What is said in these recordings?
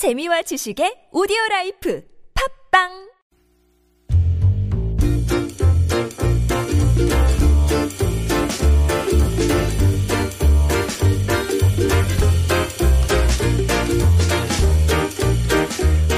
재미와 지식의 오디오 라이프 팟빵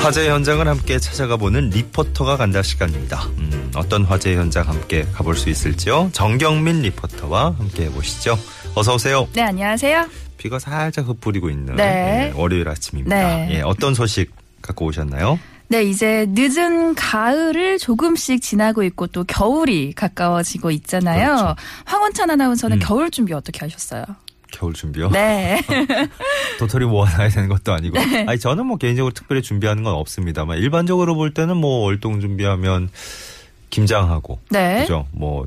화재 현장을 함께 찾아가 보는 리포터가 간다 시간입니다. 음, 어떤 화재 현장 함께 가볼 수 있을지요? 정경민 리포터와 함께 해보시죠. 어서 오세요. 네, 안녕하세요. 비가 살짝 흩뿌리고 있는 네. 예, 월요일 아침입니다. 네. 예, 어떤 소식 갖고 오셨나요? 네, 이제 늦은 가을을 조금씩 지나고 있고 또 겨울이 가까워지고 있잖아요. 그렇죠. 황원찬 아나운서는 음. 겨울 준비 어떻게 하셨어요? 겨울 준비요? 네. 도토리 모아놔야 되는 것도 아니고. 아니, 저는 뭐 개인적으로 특별히 준비하는 건 없습니다만, 일반적으로 볼 때는 뭐 월동 준비하면 김장하고. 네. 그죠? 뭐,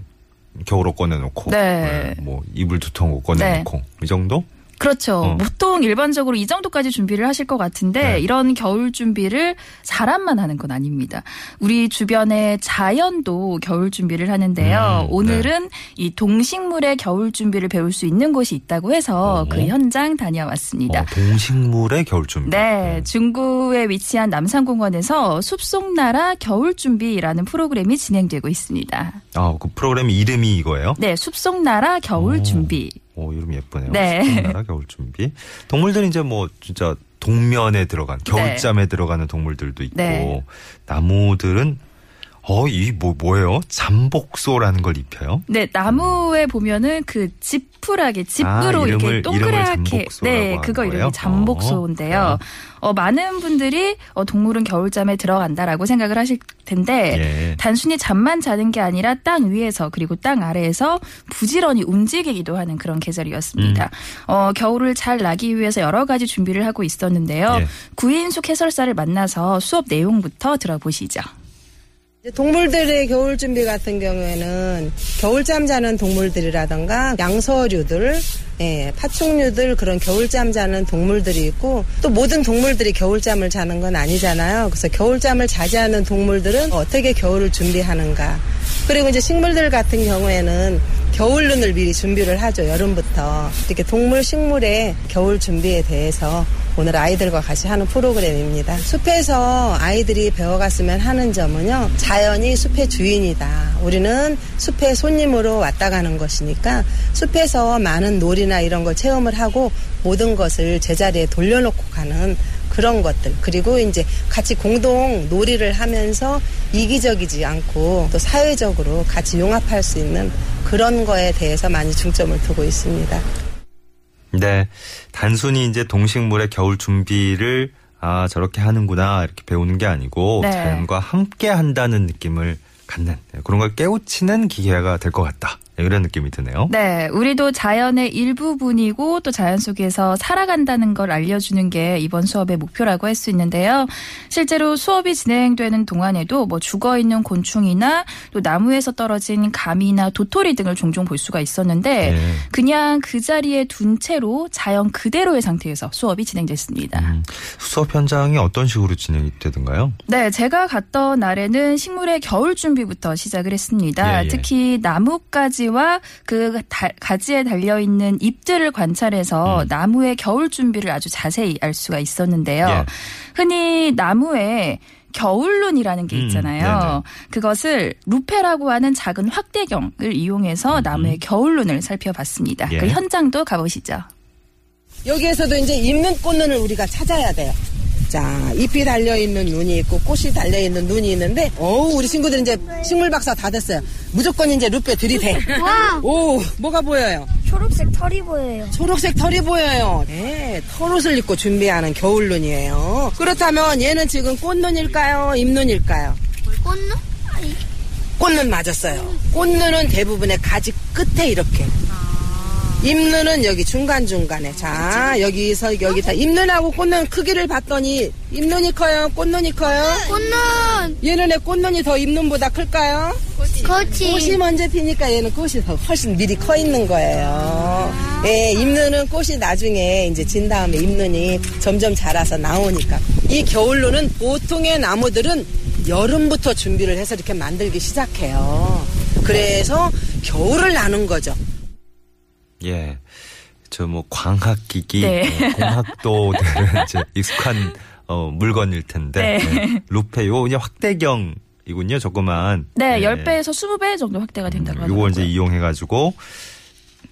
겨울옷 꺼내놓고. 네. 뭐, 이불 두통 옷 꺼내놓고. 이 정도? 그렇죠. 어. 보통 일반적으로 이 정도까지 준비를 하실 것 같은데 네. 이런 겨울 준비를 사람만 하는 건 아닙니다. 우리 주변의 자연도 겨울 준비를 하는데요. 음, 오늘은 이 동식물의 겨울 준비를 배울 수 있는 곳이 있다고 해서 어. 그 현장 다녀왔습니다. 어, 동식물의 겨울 준비. 네, 중구에 위치한 남산공원에서 숲속나라 겨울 준비라는 프로그램이 진행되고 있습니다. 아, 그 프로그램 이름이 이거예요? 네, 숲속나라 겨울준비. 오, 이름 예쁘네요. 네. 나라 겨울 준비. 동물들이 이제 뭐 진짜 동면에 들어간 겨울잠에 들어가는 동물들도 있고 네. 나무들은 어, 이 뭐 뭐예요? 잠복소라는 걸 입혀요? 네, 나무에 보면은 그 지푸라기, 집으로 아, 이렇게 동그랗게. 네, 그거? 이름이 잠복소인데요. 어, 많은 분들이 어, 동물은 겨울잠에 들어간다라고 생각을 하실 텐데 예. 단순히 잠만 자는 게 아니라 땅 위에서 그리고 땅 아래에서 부지런히 움직이기도 하는 그런 계절이었습니다. 음. 어, 겨울을 잘 나기 위해서 여러 가지 준비를 하고 있었는데요. 예. 구인숙 해설사를 만나서 수업 내용부터 들어보시죠. 동물들의 겨울 준비 같은 경우에는 겨울잠 자는 동물들이라던가 양서류들, 예, 파충류들 그런 겨울잠 자는 동물들이 있고 또 모든 동물들이 겨울잠을 자는 건 아니잖아요. 그래서 겨울잠을 자지 않는 동물들은 어떻게 겨울을 준비하는가. 그리고 이제 식물들 같은 경우에는 겨울눈을 미리 준비를 하죠. 여름부터. 이렇게 동물 식물의 겨울 준비에 대해서 오늘 아이들과 같이 하는 프로그램입니다. 숲에서 아이들이 배워갔으면 하는 점은요. 자연이 숲의 주인이다. 우리는 숲의 손님으로 왔다 가는 것이니까 숲에서 많은 놀이나 이런 걸 체험을 하고 모든 것을 제자리에 돌려놓고 가는 그런 것들 그리고 이제 같이 공동 놀이를 하면서 이기적이지 않고 또 사회적으로 같이 용합할 수 있는 그런 거에 대해서 많이 중점을 두고 있습니다. 네. 단순히 이제 동식물의 겨울 준비를 아, 저렇게 하는구나 이렇게 배우는 게 아니고 네. 자연과 함께 한다는 느낌을 갖는 네, 그런 걸 깨우치는 기회가 될 것 같다. 네, 이런 느낌이 드네요. 네, 우리도 자연의 일부분이고 또 자연 속에서 살아간다는 걸 알려주는 게 이번 수업의 목표라고 할 수 있는데요. 실제로 수업이 진행되는 동안에도 뭐 죽어 있는 곤충이나 또 나무에서 떨어진 감이나 도토리 등을 종종 볼 수가 있었는데 네. 그냥 그 자리에 둔 채로 자연 그대로의 상태에서 수업이 진행됐습니다. 음, 수업 현장이 어떤 식으로 진행이 되던가요? 네, 제가 갔던 날에는 식물의 겨울 준비부터 시작을 했습니다. 예, 예. 특히 나뭇 가지와 그 다- 가지에 달려 있는 잎들을 관찰해서 음. 나무의 겨울 준비를 아주 자세히 알 수가 있었는데요. 예. 흔히 나무에 겨울눈이라는 게 음, 있잖아요. 네네. 그것을 루페라고 하는 작은 확대경을 이용해서 나무의 겨울눈을 살펴봤습니다. 음. 예. 그 현장도 가보시죠. 여기에서도 이제 입는 꽃눈을 우리가 찾아야 돼요. 자, 잎이 달려있는 눈이 있고 꽃이 달려있는 눈이 있는데, 어우, 우리 친구들 이제 식물 박사 다 됐어요. 무조건 이제 루페 들이대. 와 오, 뭐가 보여요? 초록색 털이 보여요. 초록색 털이 보여요. 네, 털옷을 입고 준비하는 겨울 눈이에요. 그렇다면 얘는 지금 꽃눈일까요? 잎눈일까요? 꽃눈? 꽃눈 맞았어요. 꽃눈은 대부분의 가지 끝에 이렇게. 잎눈은 여기 중간중간에. 자, 여기서 여기 다. 잎눈하고 꽃눈 크기를 봤더니 잎눈이 커요? 꽃눈이 커요? 꽃눈. 얘는 왜 꽃눈이 더 잎눈보다 클까요? 그렇지. 꽃이 먼저 피니까 얘는 꽃이 더 훨씬 미리 커 있는 거예요. 예, 잎눈은 꽃이 나중에 이제 진 다음에 잎눈이 점점 자라서 나오니까. 이 겨울눈은 보통의 나무들은 여름부터 준비를 해서 이렇게 만들기 시작해요. 그래서 겨울을 나는 거죠. 예. 저 뭐 광학기기, 네. 뭐 공학도들은 이제 익숙한 어, 물건일 텐데. 네. 루페 요 그냥 확대경 이군요. 조그만. 네, 10배에서 20배 정도 확대가 된다고. 음, 요거 이제 이용해 가지고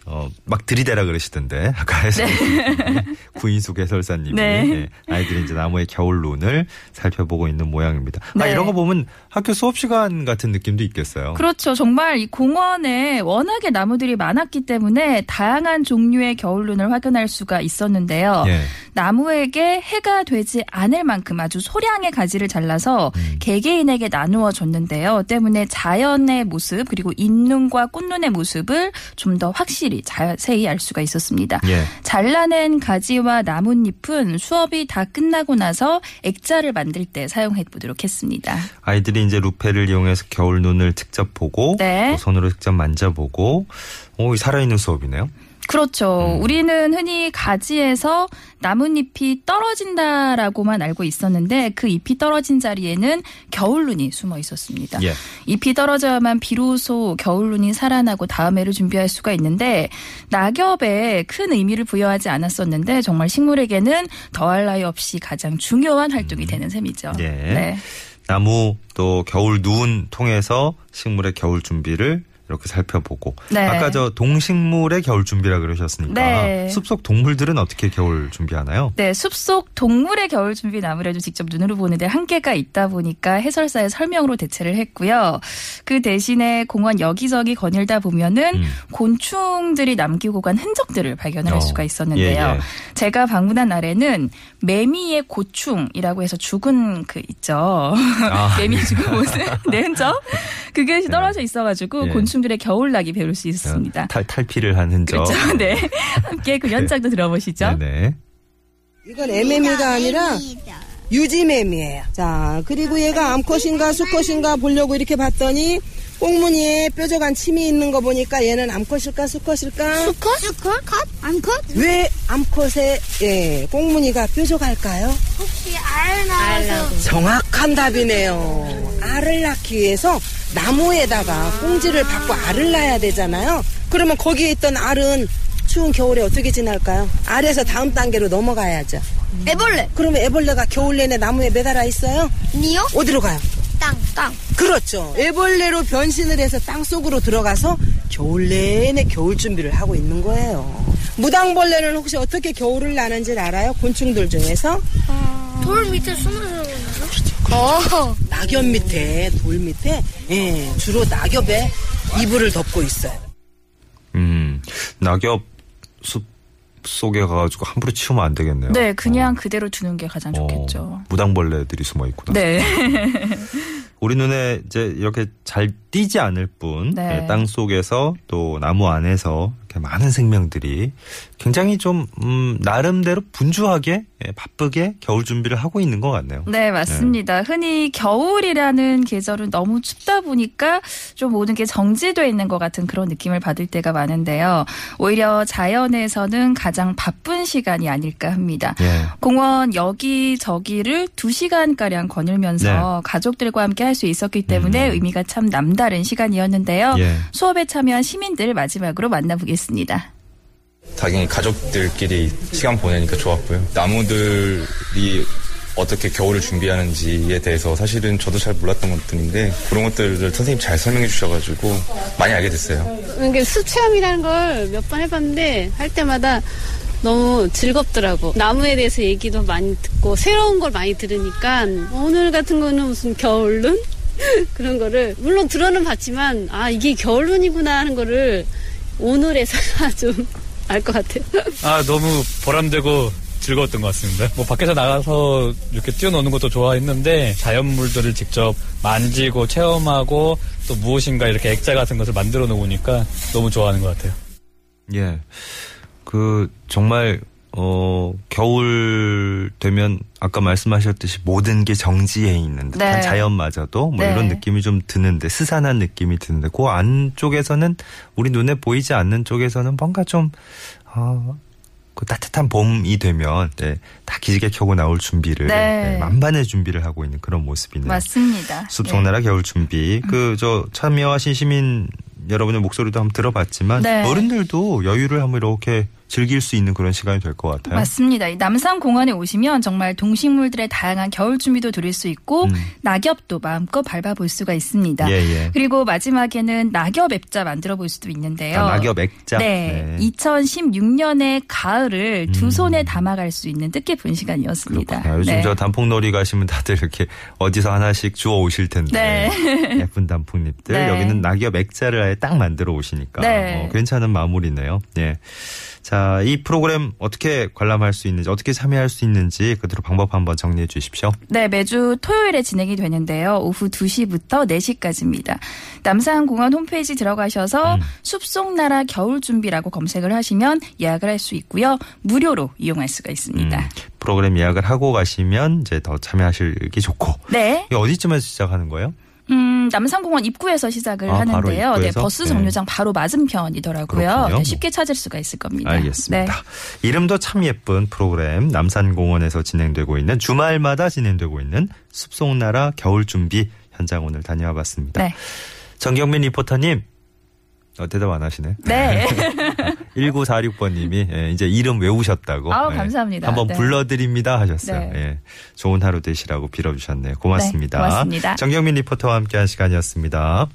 어, 막 들이대라 그러시던데 아까 해설 구인숙 해설사님이 네. 예, 아이들이 이제 나무의 겨울 눈을 살펴보고 있는 모양입니다. 아 네. 이런 거 보면 학교 수업 시간 같은 느낌도 있겠어요. 그렇죠. 정말 이 공원에 워낙에 나무들이 많았기 때문에 다양한 종류의 겨울눈을 확인할 수가 있었는데요. 예. 나무에게 해가 되지 않을 만큼 아주 소량의 가지를 잘라서 음. 개개인에게 나누어 줬는데요. 때문에 자연의 모습 그리고 잇눈과 꽃눈의 모습을 좀 더 확실히 자세히 알 수가 있었습니다. 예. 잘라낸 가지와 나뭇잎은 수업이 다 끝나고 나서 액자를 만들 때 사용해 보도록 했습니다. 아이들이 이제 루페를 이용해서 겨울 눈을 직접 보고 네. 또 손으로 직접 만져보고 오, 이 살아있는 수업이네요. 그렇죠. 음. 우리는 흔히 가지에서 나뭇잎이 떨어진다라고만 알고 있었는데 그 잎이 떨어진 자리에는 겨울눈이 숨어 있었습니다. 예. 잎이 떨어져야만 비로소 겨울눈이 살아나고 다음 해를 준비할 수가 있는데 낙엽에 큰 의미를 부여하지 않았었는데 정말 식물에게는 더할 나위 없이 가장 중요한 활동이 되는 셈이죠. 예. 네. 나무 또 겨울 눈 통해서 식물의 겨울 준비를 이렇게 살펴보고 네. 아까 저 동식물의 겨울 준비라 그러셨으니까 네. 숲속 동물들은 어떻게 겨울 준비하나요? 네, 숲속 동물의 겨울 준비는 아무래도 직접 눈으로 보는데 한계가 있다 보니까 해설사의 설명으로 대체를 했고요. 그 대신에 공원 여기저기 거닐다 보면은 음. 곤충들이 남기고 간 흔적들을 발견할 어, 수가 있었는데요. 예, 예. 제가 방문한 날에는 매미의 고충이라고 해서 죽은 그 있죠. 아, 매미 죽은 모습, 내 흔적 그게 떨어져 있어가지고 예. 곤충 들의 겨울나기 배울 수 있습니다. 탈, 탈피를 한 흔적. 그렇죠. 네. 함께 그 현장도 들어보시죠. 네네. 이건 애매미가 아니라 유지매미예요. 자, 그리고 얘가 암컷인가 수컷인가 보려고 이렇게 봤더니 꽁무니에 뾰족한 침이 있는 거 보니까 얘는 암컷일까 수컷일까? 수컷? 수컷? 컷? 암컷? 왜 암컷의 예, 꽁무니가 뾰족할까요? 혹시 알 나와서 정확한 답이네요. 알을 낳기 위해서 나무에다가 꽁지를 받고 알을 낳아야 되잖아요. 그러면 거기에 있던 알은 추운 겨울에 어떻게 지낼까요? 알에서 다음 단계로 넘어가야죠. 애벌레 그러면 애벌레가 겨울 내내 나무에 매달아 있어요? 니요? 어디로 가요? 땅 땅. 그렇죠. 애벌레로 변신을 해서 땅 속으로 들어가서 겨울 내내 겨울 준비를 하고 있는 거예요. 무당벌레는 혹시 어떻게 겨울을 나는지 알아요? 곤충들 중에서? 돌 밑에 숨어서 어. 낙엽 밑에, 돌 밑에, 예, 주로 낙엽에 이불을 덮고 있어요. 음, 낙엽 숲 속에 가가지고 함부로 치우면 안 되겠네요. 네, 그냥 그대로 두는 게 가장 어, 좋겠죠. 무당벌레들이 숨어 있구나. 네. 우리 눈에 이제 이렇게 잘 띄지 않을 뿐, 네. 예, 땅 속에서 또 나무 안에서 이렇게 많은 생명들이 굉장히 좀, 음, 나름대로 분주하게, 예, 바쁘게 겨울 준비를 하고 있는 것 같네요. 네, 맞습니다. 흔히 겨울이라는 계절은 너무 춥다 보니까 좀 모든 게 정지되어 있는 것 같은 그런 느낌을 받을 때가 많은데요. 오히려 자연에서는 가장 바쁜 시간이 아닐까 합니다. 예. 공원 여기저기를 두시간가량 거닐면서 가족들과 함께 할 수 있었기 때문에 네. 음. 의미가 참 남다 른 시간이었는데요. 예. 수업에 참여한 시민들 마지막으로 만나보겠습니다. 당연히 가족들끼리 시간 보내니까 좋았고요. 나무들이 어떻게 겨울을 준비하는지에 대해서 사실은 저도 잘 몰랐던 것들인데 그런 것들을 선생님 잘 설명해 주셔가지고 많이 알게 됐어요. 이게 숲 체험이라는 걸 몇 번 해봤는데 할 때마다 너무 즐겁더라고. 나무에 대해서 얘기도 많이 듣고 새로운 걸 많이 들으니까 오늘 같은 거는 무슨 겨울눈 그런 거를 물론 들어는 봤지만 아 이게 겨울눈이구나 하는 거를 오늘에서야 좀 알 것 같아요. 아, 너무 보람되고 즐거웠던 것 같습니다. 뭐 밖에서 나가서 이렇게 뛰어노는 것도 좋아했는데 자연물들을 직접 만지고 체험하고 또 무엇인가 이렇게 액자 같은 것을 만들어 놓으니까 너무 좋아하는 것 같아요. 예. 그, 정말, 어, 겨울 되면 아까 말씀하셨듯이 모든 게 정지해 있는 듯한 네. 자연마저도 뭐 네. 이런 느낌이 좀 드는데 스산한 느낌이 드는데 그 안쪽에서는 우리 눈에 보이지 않는 쪽에서는 뭔가 좀 어, 그 따뜻한 봄이 되면 네, 다 기지개 켜고 나올 준비를 네. 네, 만반의 준비를 하고 있는 그런 모습이네요. 맞습니다. 숲속나라 겨울 준비. 그저 참여하신 시민 여러분의 목소리도 한번 들어봤지만 네. 어른들도 여유를 한번 이렇게 즐길 수 있는 그런 시간이 될 것 같아요. 맞습니다. 이 남산 공원에 오시면 정말 동식물들의 다양한 겨울 준비도 들을 수 있고 낙엽도 마음껏 밟아볼 수가 있습니다. 음. 예, 예. 그리고 마지막에는 낙엽 앱자 만들어 볼 수도 있는데요. 아, 낙엽 액자. 네. 2016년의 가을을 두 음. 손에 담아갈 수 있는 뜻깊은 시간이었습니다. 그렇구나. 요즘 네. 저 단풍놀이 가시면 다들 이렇게 어디서 하나씩 주워 오실 텐데 예쁜 단풍잎들 네. 여기는 낙엽 액자를 아예 딱 만들어 오시니까 네. 어, 괜찮은 마무리네요. 예. 자, 이 프로그램 어떻게 관람할 수 있는지 어떻게 참여할 수 있는지 그대로 방법 한번 정리해 주십시오. 네, 매주 토요일에 진행이 되는데요. 오후 2시부터 4시까지입니다. 남산공원 홈페이지 들어가셔서 음. 숲속나라 겨울 준비라고 검색을 하시면 예약을 할 수 있고요. 무료로 이용할 수가 있습니다. 음, 프로그램 예약을 하고 가시면 이제 더 참여하시기 좋고. 네. 어디쯤에서 시작하는 거예요? 음, 남산공원 입구에서 시작을 아, 하는데요. 네, 입구에서? 버스 네. 정류장 바로 맞은편이더라고요. 네, 쉽게 찾을 수가 있을 겁니다. 알겠습니다. 네. 이름도 참 예쁜 프로그램 남산공원에서 진행되고 있는 주말마다 진행되고 있는 숲속나라 겨울 준비 현장 오늘 다녀와 봤습니다. 네. 정경민 리포터님 어, 대답 안 하시네. 네. 1946번님이 예, 이제 이름 외우셨다고. 아우, 예, 감사합니다. 한번 네. 불러드립니다 하셨어요. 네. 예, 좋은 하루 되시라고 빌어주셨네요. 고맙습니다. 네, 고맙습니다. 정경민 리포터와 함께한 시간이었습니다.